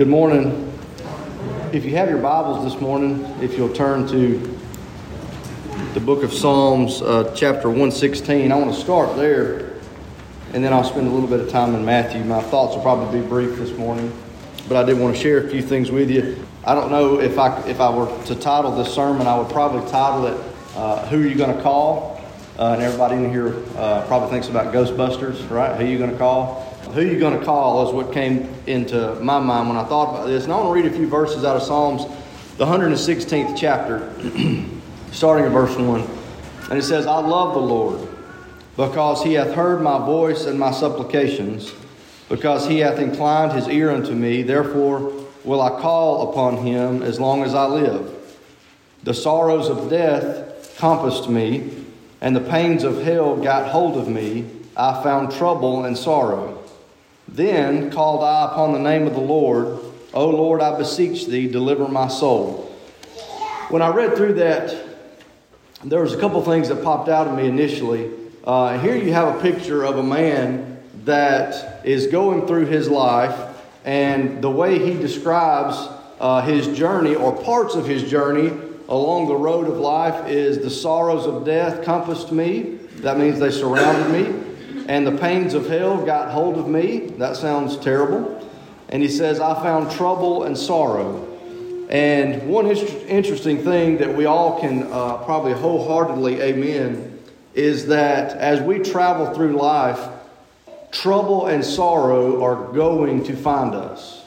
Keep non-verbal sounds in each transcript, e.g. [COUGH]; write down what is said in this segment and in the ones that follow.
Good morning. If you have your Bibles this morning, if you'll turn to the book of Psalms, uh, chapter 116, I want to start there and then I'll spend a little bit of time in Matthew. My thoughts will probably be brief this morning, but I did want to share a few things with you. I don't know if I, if I were to title this sermon, I would probably title it, uh, Who Are You Going to Call? Uh, and everybody in here uh, probably thinks about Ghostbusters, right? Who are you going to call? Who you going to call is what came into my mind when I thought about this. And I want to read a few verses out of Psalms, the 116th chapter, [CLEARS THROAT] starting at verse 1. And it says, I love the Lord, because he hath heard my voice and my supplications, because he hath inclined his ear unto me. Therefore will I call upon him as long as I live. The sorrows of death compassed me, and the pains of hell got hold of me. I found trouble and sorrow. Then called I upon the name of the Lord. O Lord, I beseech thee, deliver my soul. When I read through that, there was a couple things that popped out of me initially. Uh, here you have a picture of a man that is going through his life, and the way he describes uh, his journey or parts of his journey along the road of life is the sorrows of death compassed me. That means they surrounded me and the pains of hell got hold of me. That sounds terrible. And he says, I found trouble and sorrow. And one interesting thing that we all can uh, probably wholeheartedly amen is that as we travel through life, trouble and sorrow are going to find us.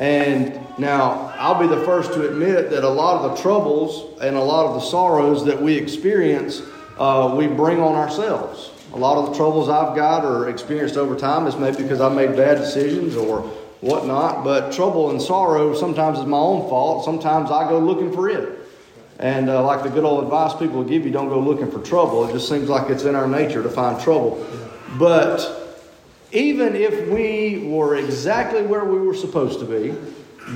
And now, I'll be the first to admit that a lot of the troubles and a lot of the sorrows that we experience, uh, we bring on ourselves. A lot of the troubles I've got or experienced over time is maybe because I made bad decisions or whatnot. But trouble and sorrow sometimes is my own fault. Sometimes I go looking for it. And uh, like the good old advice people give you, don't go looking for trouble. It just seems like it's in our nature to find trouble. But even if we were exactly where we were supposed to be,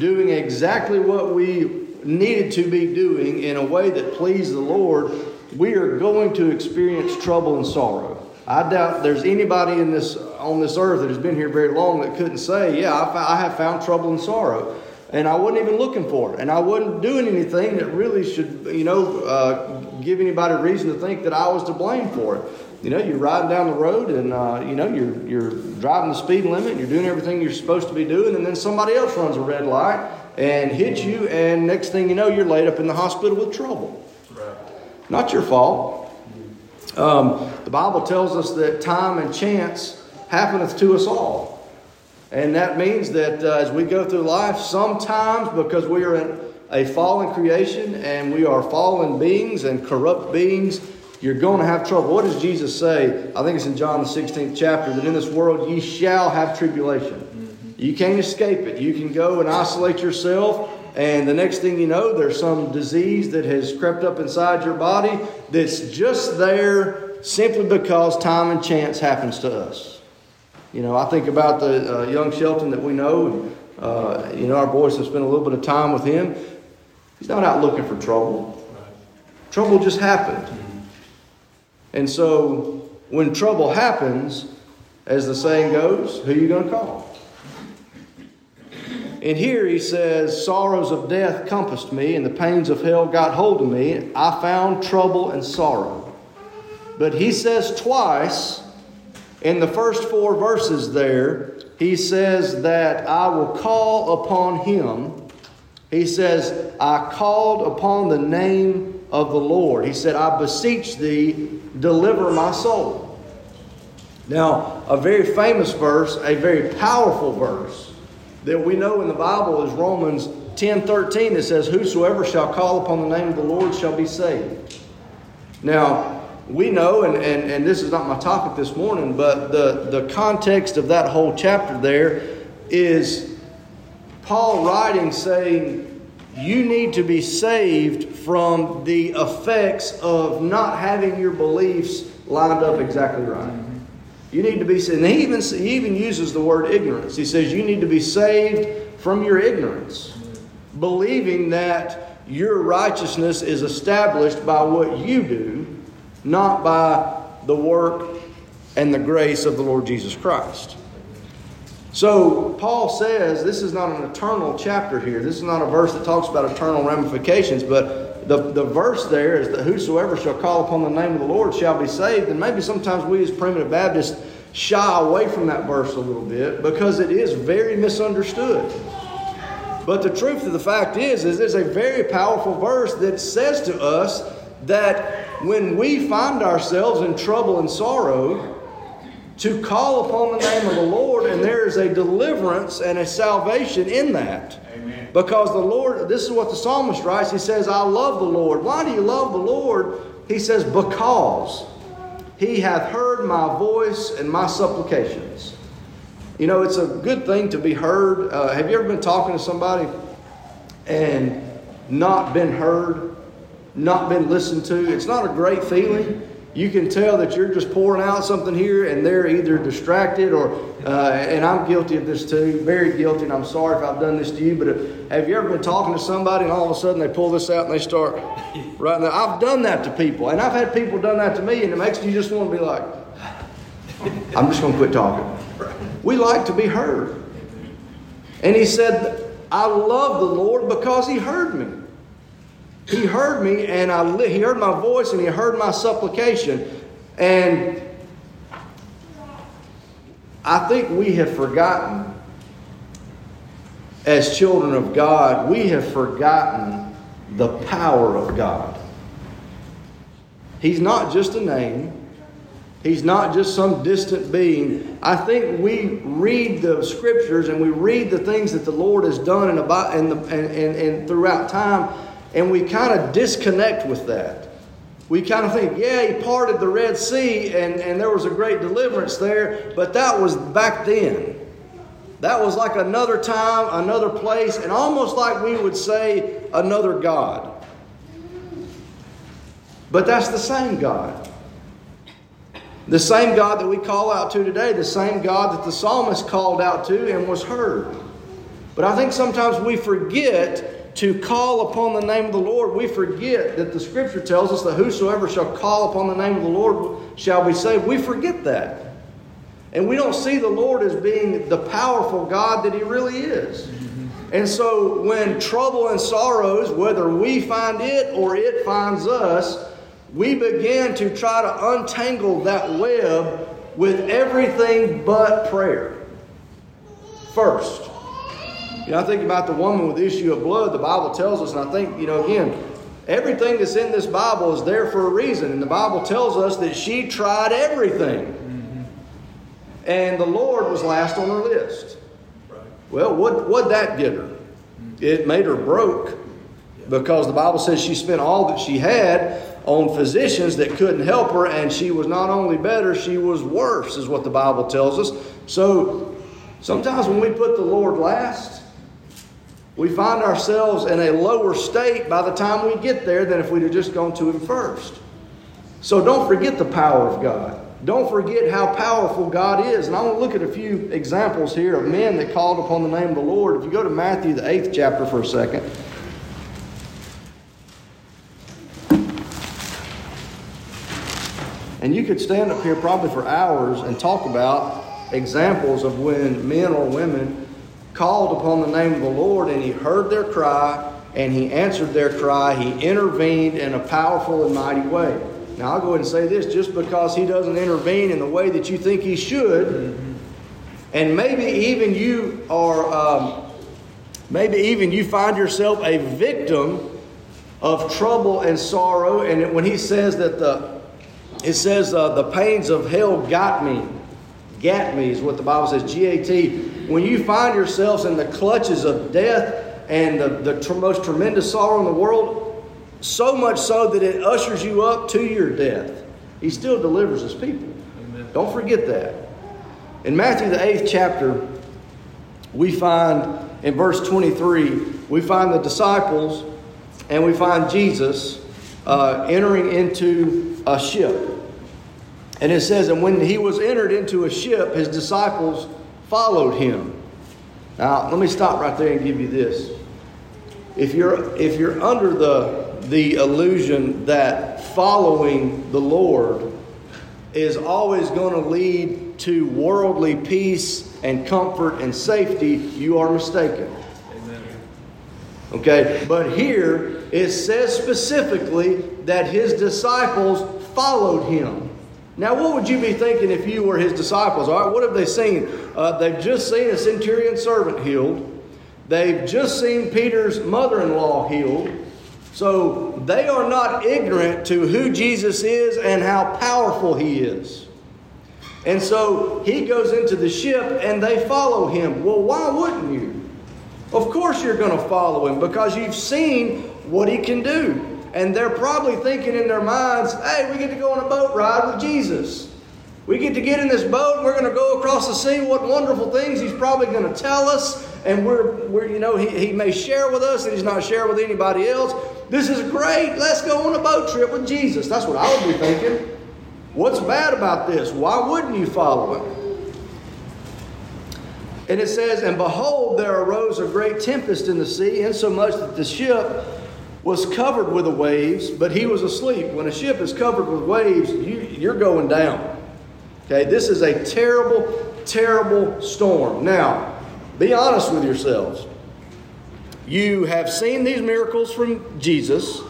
doing exactly what we needed to be doing in a way that pleased the Lord, we are going to experience trouble and sorrow. I doubt there's anybody in this on this earth that has been here very long that couldn't say, "Yeah, I, I have found trouble and sorrow." and I wasn't even looking for it, and I wasn't doing anything that really should, you know, uh, give anybody reason to think that I was to blame for it. You know, you're riding down the road, and uh, you know you're you're driving the speed limit, and you're doing everything you're supposed to be doing, and then somebody else runs a red light and hits you, and next thing you know, you're laid up in the hospital with trouble. Right. Not your fault. Um, the Bible tells us that time and chance happeneth to us all. And that means that uh, as we go through life, sometimes because we are in a fallen creation and we are fallen beings and corrupt beings, you're going to have trouble. What does Jesus say? I think it's in John the 16th chapter that in this world ye shall have tribulation. Mm-hmm. You can't escape it. You can go and isolate yourself and the next thing you know, there's some disease that has crept up inside your body that's just there simply because time and chance happens to us. You know, I think about the uh, young Shelton that we know, and, uh, you know, our boys have spent a little bit of time with him. He's not out looking for trouble. Trouble just happened. And so, when trouble happens, as the saying goes, who are you going to call? And here he says, Sorrows of death compassed me, and the pains of hell got hold of me. I found trouble and sorrow. But he says twice in the first four verses there, he says that I will call upon him. He says, I called upon the name of the Lord. He said, I beseech thee, deliver my soul. Now, a very famous verse, a very powerful verse that we know in the Bible is Romans 10 13 that says, Whosoever shall call upon the name of the Lord shall be saved. Now, we know, and, and, and this is not my topic this morning, but the, the context of that whole chapter there is Paul writing saying, You need to be saved from the effects of not having your beliefs lined up exactly right. You need to be and he even he even uses the word ignorance. He says you need to be saved from your ignorance, believing that your righteousness is established by what you do, not by the work and the grace of the Lord Jesus Christ. So, Paul says this is not an eternal chapter here. This is not a verse that talks about eternal ramifications, but the, the verse there is that whosoever shall call upon the name of the Lord shall be saved. And maybe sometimes we as primitive Baptists shy away from that verse a little bit because it is very misunderstood. But the truth of the fact is, is it's a very powerful verse that says to us that when we find ourselves in trouble and sorrow, to call upon the name of the Lord, and there is a deliverance and a salvation in that. Amen. Because the Lord, this is what the psalmist writes. He says, I love the Lord. Why do you love the Lord? He says, Because he hath heard my voice and my supplications. You know, it's a good thing to be heard. Uh, have you ever been talking to somebody and not been heard, not been listened to? It's not a great feeling you can tell that you're just pouring out something here and they're either distracted or, uh, and I'm guilty of this too, very guilty, and I'm sorry if I've done this to you, but uh, have you ever been talking to somebody and all of a sudden they pull this out and they start [LAUGHS] right now? I've done that to people, and I've had people done that to me, and it makes you just want to be like, [SIGHS] I'm just going to quit talking. We like to be heard. And he said, I love the Lord because he heard me. He heard me and I, he heard my voice and he heard my supplication. And I think we have forgotten, as children of God, we have forgotten the power of God. He's not just a name. He's not just some distant being. I think we read the scriptures and we read the things that the Lord has done the, in, the, and, and, and throughout time, and we kind of disconnect with that. We kind of think, yeah, he parted the Red Sea and, and there was a great deliverance there, but that was back then. That was like another time, another place, and almost like we would say another God. But that's the same God. The same God that we call out to today, the same God that the psalmist called out to and was heard. But I think sometimes we forget to call upon the name of the Lord, we forget that the scripture tells us that whosoever shall call upon the name of the Lord shall be saved. We forget that. And we don't see the Lord as being the powerful God that He really is. And so when trouble and sorrows, whether we find it or it finds us, we begin to try to untangle that web with everything but prayer. First, you know, I think about the woman with the issue of blood. The Bible tells us, and I think, you know, again, everything that's in this Bible is there for a reason. And the Bible tells us that she tried everything. Mm-hmm. And the Lord was last on her list. Right. Well, what would that get her? Mm-hmm. It made her broke because the Bible says she spent all that she had on physicians that couldn't help her, and she was not only better, she was worse, is what the Bible tells us. So sometimes when we put the Lord last, we find ourselves in a lower state by the time we get there than if we'd have just gone to Him first. So don't forget the power of God. Don't forget how powerful God is. And I want to look at a few examples here of men that called upon the name of the Lord. If you go to Matthew, the eighth chapter, for a second. And you could stand up here probably for hours and talk about examples of when men or women called upon the name of the Lord and he heard their cry and he answered their cry. He intervened in a powerful and mighty way. Now, I'll go ahead and say this just because he doesn't intervene in the way that you think he should, and maybe even you are, um, maybe even you find yourself a victim of trouble and sorrow. And when he says that the, it says uh, the pains of hell got me, got me is what the Bible says, G A T when you find yourselves in the clutches of death and the, the tr- most tremendous sorrow in the world, so much so that it ushers you up to your death, He still delivers His people. Amen. Don't forget that. In Matthew, the eighth chapter, we find in verse 23, we find the disciples and we find Jesus uh, entering into a ship. And it says, and when he was entered into a ship, his disciples followed him. Now, let me stop right there and give you this. If you're, if you're under the, the illusion that following the Lord is always going to lead to worldly peace and comfort and safety, you are mistaken. Okay, but here it says specifically that his disciples followed him. Now, what would you be thinking if you were his disciples? All right, what have they seen? Uh, they've just seen a centurion servant healed. They've just seen Peter's mother in law healed. So they are not ignorant to who Jesus is and how powerful he is. And so he goes into the ship and they follow him. Well, why wouldn't you? Of course you're going to follow him because you've seen what he can do. And they're probably thinking in their minds, hey, we get to go on a boat ride with Jesus. We get to get in this boat and we're going to go across the sea. What wonderful things he's probably going to tell us. And we're, we're you know, he, he may share with us and he's not sharing with anybody else. This is great. Let's go on a boat trip with Jesus. That's what I would be thinking. What's bad about this? Why wouldn't you follow him? And it says, And behold, there arose a great tempest in the sea, insomuch that the ship was covered with the waves, but he was asleep. When a ship is covered with waves, you, you're going down. Okay, this is a terrible, terrible storm. Now, be honest with yourselves. You have seen these miracles from Jesus.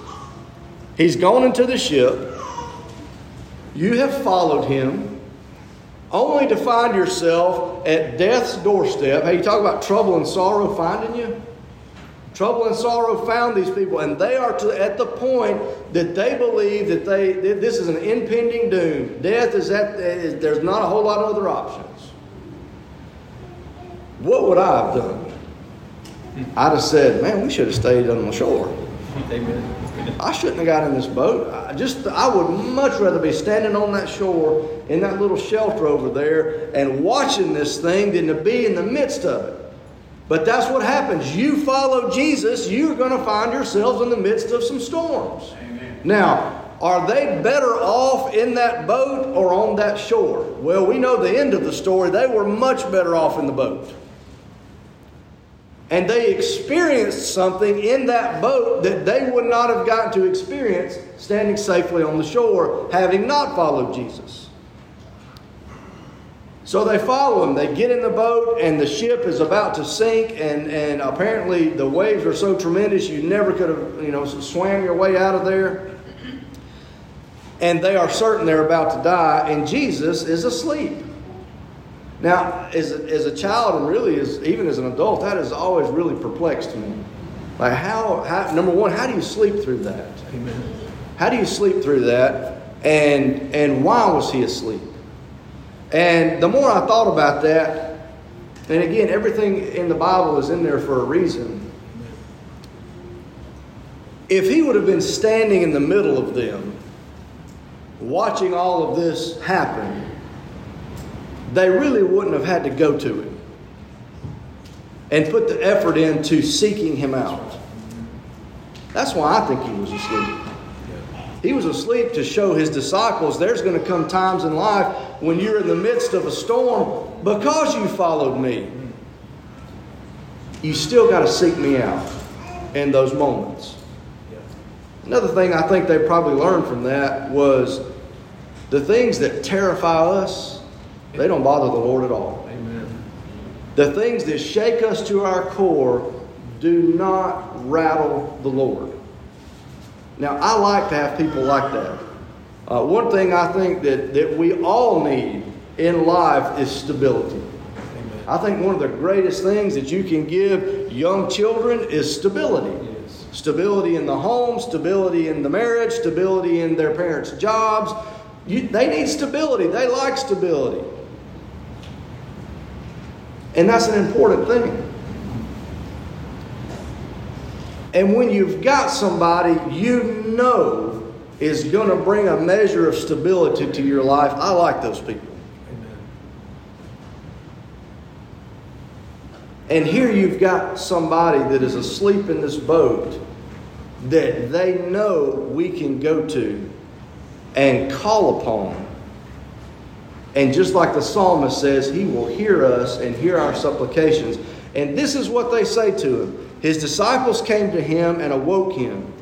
He's gone into the ship. You have followed him only to find yourself at death's doorstep. Hey, you talk about trouble and sorrow finding you? Trouble and sorrow found these people, and they are to, at the point that they believe that they that this is an impending doom. Death is at is, there's not a whole lot of other options. What would I have done? I'd have said, "Man, we should have stayed on the shore." I shouldn't have got in this boat. I just I would much rather be standing on that shore in that little shelter over there and watching this thing than to be in the midst of it. But that's what happens. You follow Jesus, you're going to find yourselves in the midst of some storms. Amen. Now, are they better off in that boat or on that shore? Well, we know the end of the story. They were much better off in the boat. And they experienced something in that boat that they would not have gotten to experience standing safely on the shore, having not followed Jesus. So they follow him. They get in the boat, and the ship is about to sink. And, and apparently, the waves are so tremendous you never could have, you know, swam your way out of there. And they are certain they're about to die, and Jesus is asleep. Now, as a, as a child, and really as even as an adult, that has always really perplexed me. Like how, how number one, how do you sleep through that? Amen. How do you sleep through that? And and why was he asleep? And the more I thought about that, and again, everything in the Bible is in there for a reason. If he would have been standing in the middle of them, watching all of this happen, they really wouldn't have had to go to him and put the effort into seeking him out. That's why I think he was asleep. He was asleep to show his disciples there's going to come times in life when you're in the midst of a storm because you followed me. You still got to seek me out in those moments. Another thing I think they probably learned from that was the things that terrify us, they don't bother the Lord at all. Amen. The things that shake us to our core do not rattle the Lord. Now, I like to have people like that. Uh, one thing I think that, that we all need in life is stability. Amen. I think one of the greatest things that you can give young children is stability. Yes. Stability in the home, stability in the marriage, stability in their parents' jobs. You, they need stability. They like stability. And that's an important thing. And when you've got somebody you know is going to bring a measure of stability to your life, I like those people. Amen. And here you've got somebody that is asleep in this boat that they know we can go to and call upon. And just like the psalmist says, he will hear us and hear our supplications. And this is what they say to him his disciples came to him and awoke him,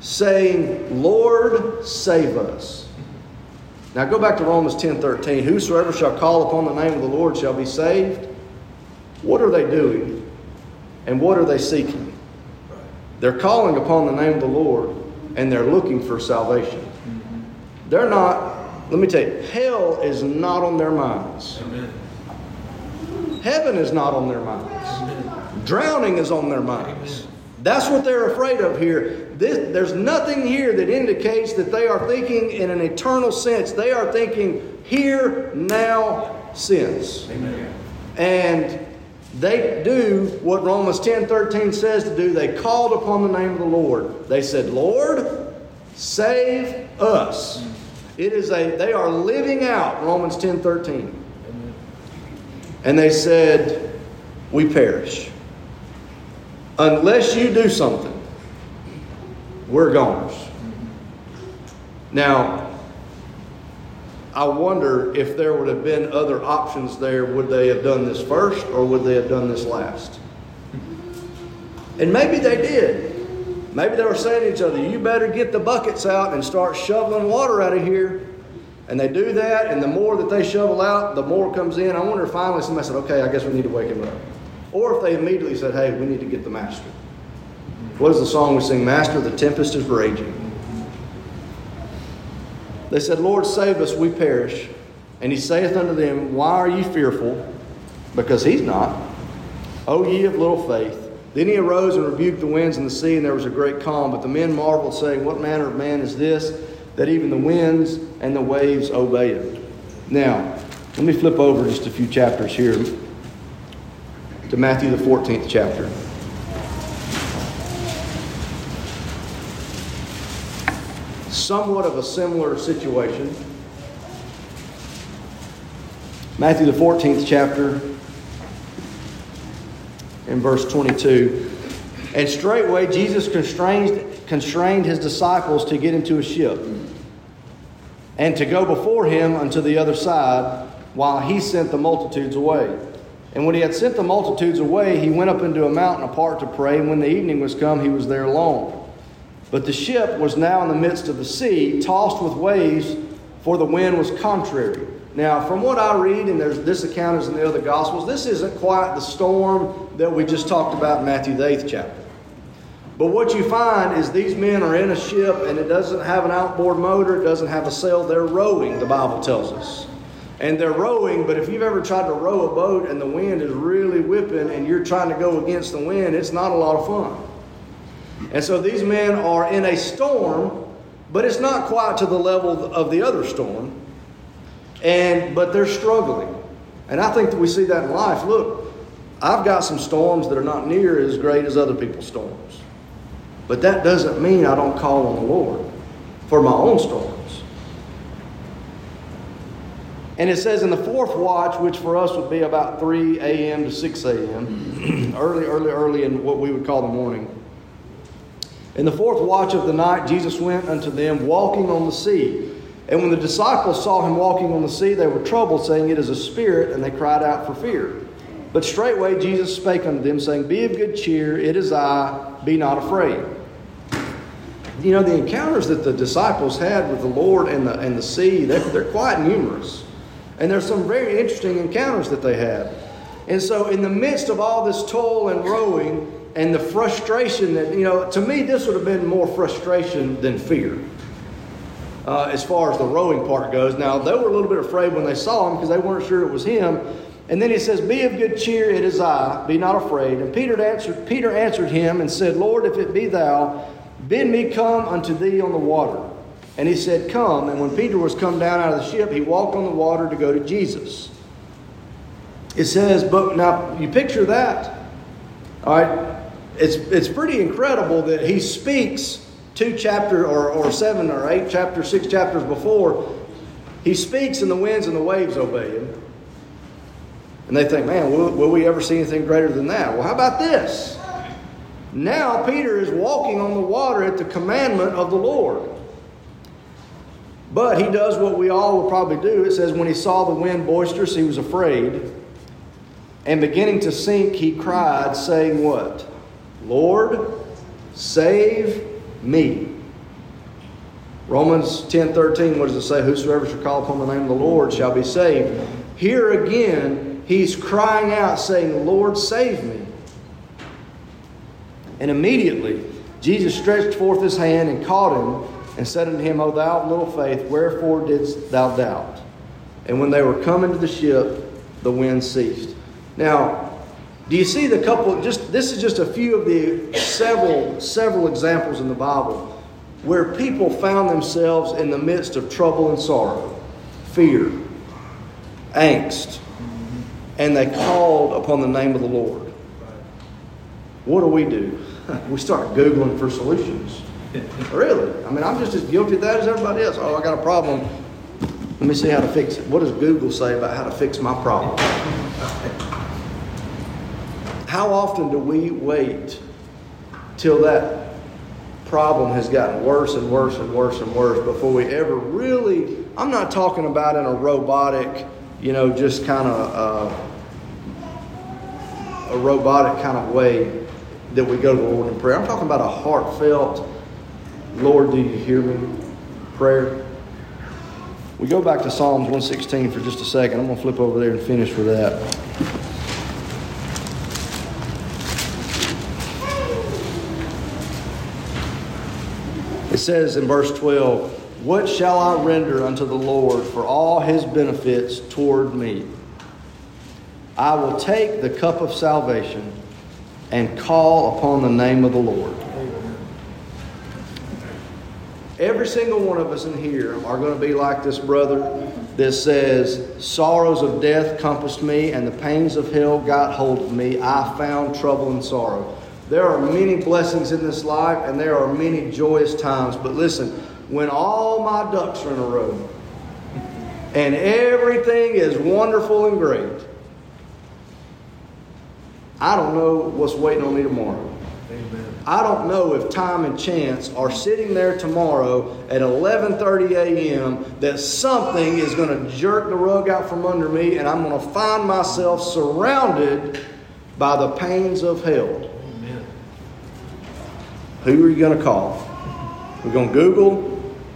saying, Lord, save us. Now go back to Romans 10 13. Whosoever shall call upon the name of the Lord shall be saved. what are they doing and what are they seeking? They're calling upon the name of the Lord and they're looking for salvation. They're not, let me tell you, hell is not on their minds. Amen. Heaven is not on their minds. Amen. Drowning is on their minds. That's what they're afraid of here. This, there's nothing here that indicates that they are thinking in an eternal sense. They are thinking here, now, since. Amen. And they do what Romans 10 13 says to do. They called upon the name of the Lord. They said, Lord, save us. It is a they are living out Romans 10 13. And they said, We perish. Unless you do something, we're goners. Now, I wonder if there would have been other options there. Would they have done this first or would they have done this last? And maybe they did. Maybe they were saying to each other, You better get the buckets out and start shoveling water out of here. And they do that, and the more that they shovel out, the more comes in. I wonder if finally somebody said, Okay, I guess we need to wake him up. Or if they immediately said, Hey, we need to get the master. What is the song we sing? Master, the tempest is raging. They said, Lord, save us, we perish. And he saith unto them, Why are ye fearful? Because he's not. O ye of little faith. Then he arose and rebuked the winds and the sea, and there was a great calm. But the men marveled, saying, What manner of man is this, that even the winds and the waves obey him? Now, let me flip over just a few chapters here to Matthew, the 14th chapter. somewhat of a similar situation. Matthew, the 14th chapter, in verse 22. And straightway Jesus constrained, constrained his disciples to get into a ship and to go before him unto the other side while he sent the multitudes away. And when he had sent the multitudes away, he went up into a mountain apart to pray. And when the evening was come, he was there alone. But the ship was now in the midst of the sea, tossed with waves, for the wind was contrary. Now, from what I read, and there's this account is in the other Gospels, this isn't quite the storm that we just talked about in Matthew the eighth chapter. But what you find is these men are in a ship and it doesn't have an outboard motor, it doesn't have a sail. They're rowing, the Bible tells us. And they're rowing, but if you've ever tried to row a boat and the wind is really whipping and you're trying to go against the wind, it's not a lot of fun. And so these men are in a storm, but it's not quite to the level of the other storm. And but they're struggling. And I think that we see that in life. Look, I've got some storms that are not near as great as other people's storms. But that doesn't mean I don't call on the Lord for my own storms. And it says in the fourth watch, which for us would be about 3 a.m. to 6 a.m., [CLEARS THROAT] early, early, early in what we would call the morning. In the fourth watch of the night, Jesus went unto them walking on the sea. And when the disciples saw him walking on the sea, they were troubled, saying, It is a spirit, and they cried out for fear. But straightway Jesus spake unto them, saying, Be of good cheer, it is I, be not afraid. You know, the encounters that the disciples had with the Lord and the, and the sea, they're, they're quite numerous. And there's some very interesting encounters that they had. And so, in the midst of all this toil and rowing, and the frustration that, you know, to me, this would have been more frustration than fear. Uh, as far as the rowing part goes. Now, they were a little bit afraid when they saw him because they weren't sure it was him. And then he says, Be of good cheer, it is I, be not afraid. And Peter answered, Peter answered him and said, Lord, if it be thou, bid me come unto thee on the water. And he said, Come. And when Peter was come down out of the ship, he walked on the water to go to Jesus. It says, But now you picture that. All right, it's, it's pretty incredible that he speaks two chapter or, or seven or eight chapters, six chapters before. He speaks and the winds and the waves obey him. And they think, man, will, will we ever see anything greater than that? Well, how about this? Now Peter is walking on the water at the commandment of the Lord. But he does what we all would probably do. It says, when he saw the wind boisterous, he was afraid. And beginning to sink, he cried, saying, What? Lord, save me. Romans 10 13, what does it say? Whosoever shall call upon the name of the Lord shall be saved. Here again, he's crying out, saying, Lord, save me. And immediately Jesus stretched forth his hand and caught him and said unto him, O thou of little faith, wherefore didst thou doubt? And when they were coming to the ship, the wind ceased. Now, do you see the couple? Just this is just a few of the several several examples in the Bible where people found themselves in the midst of trouble and sorrow, fear, angst, and they called upon the name of the Lord. What do we do? [LAUGHS] We start Googling for solutions. [LAUGHS] Really? I mean, I'm just as guilty of that as everybody else. Oh, I got a problem. Let me see how to fix it. What does Google say about how to fix my problem? How often do we wait till that problem has gotten worse and worse and worse and worse before we ever really, I'm not talking about in a robotic, you know, just kind of uh, a robotic kind of way that we go to the Lord in prayer. I'm talking about a heartfelt, Lord, do you hear me? prayer. We go back to Psalms 116 for just a second. I'm going to flip over there and finish with that. It says in verse 12, What shall I render unto the Lord for all his benefits toward me? I will take the cup of salvation and call upon the name of the Lord. Every single one of us in here are going to be like this brother that says, Sorrows of death compassed me, and the pains of hell got hold of me. I found trouble and sorrow. There are many blessings in this life and there are many joyous times. But listen, when all my ducks are in a row and everything is wonderful and great, I don't know what's waiting on me tomorrow. Amen. I don't know if time and chance are sitting there tomorrow at 11:30 a.m. that something is going to jerk the rug out from under me and I'm going to find myself surrounded by the pains of hell. Who are you going to call? We're going to Google?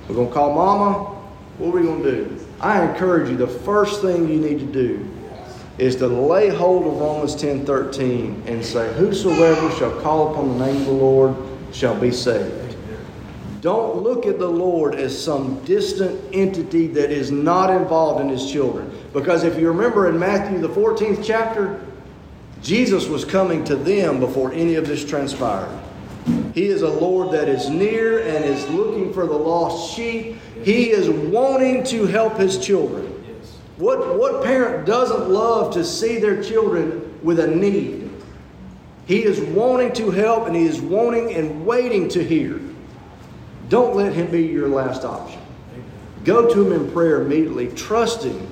We're going to call mama? What are we going to do? I encourage you, the first thing you need to do is to lay hold of Romans 10 13 and say, Whosoever shall call upon the name of the Lord shall be saved. Don't look at the Lord as some distant entity that is not involved in his children. Because if you remember in Matthew, the 14th chapter, Jesus was coming to them before any of this transpired. He is a Lord that is near and is looking for the lost sheep. He is wanting to help his children. What, what parent doesn't love to see their children with a need? He is wanting to help and he is wanting and waiting to hear. Don't let him be your last option. Go to him in prayer immediately, trusting,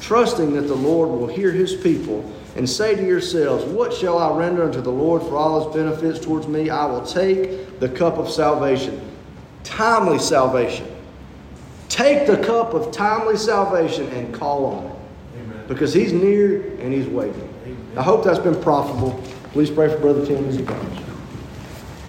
trusting that the Lord will hear his people and say to yourselves, What shall I render unto the Lord for all his benefits towards me? I will take the cup of salvation, timely salvation. Take the cup of timely salvation and call on it. Amen. Because he's near and he's waiting. Amen. I hope that's been profitable. Please pray for Brother Tim as he comes.